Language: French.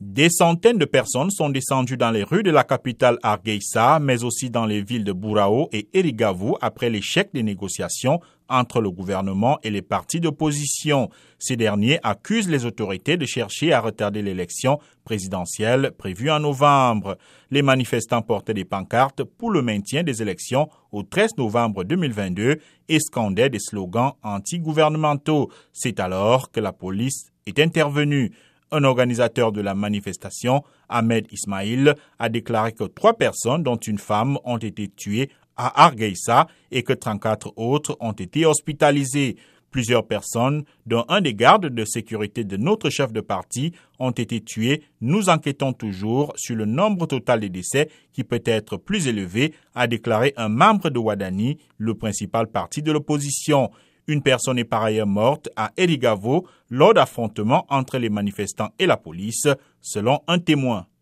Des centaines de personnes sont descendues dans les rues de la capitale Hargeisa, mais aussi dans les villes de Burao et Erigavu après l'échec des négociations entre le gouvernement et les partis d'opposition. Ces derniers accusent les autorités de chercher à retarder l'élection présidentielle prévue en novembre. Les manifestants portaient des pancartes pour le maintien des élections au 13 novembre 2022 et scandaient des slogans anti-gouvernementaux. C'est alors que la police est intervenue. Un organisateur de la manifestation, Ahmed Ismail, a déclaré que trois personnes, dont une femme, ont été tuées à Argeisa et que 34 autres ont été hospitalisées. Plusieurs personnes, dont un des gardes de sécurité de notre chef de parti, ont été tuées. Nous enquêtons toujours sur le nombre total des décès qui peut être plus élevé, a déclaré un membre de Wadani, le principal parti de l'opposition. Une personne est par ailleurs morte à Erigavo lors d'affrontements entre les manifestants et la police, selon un témoin.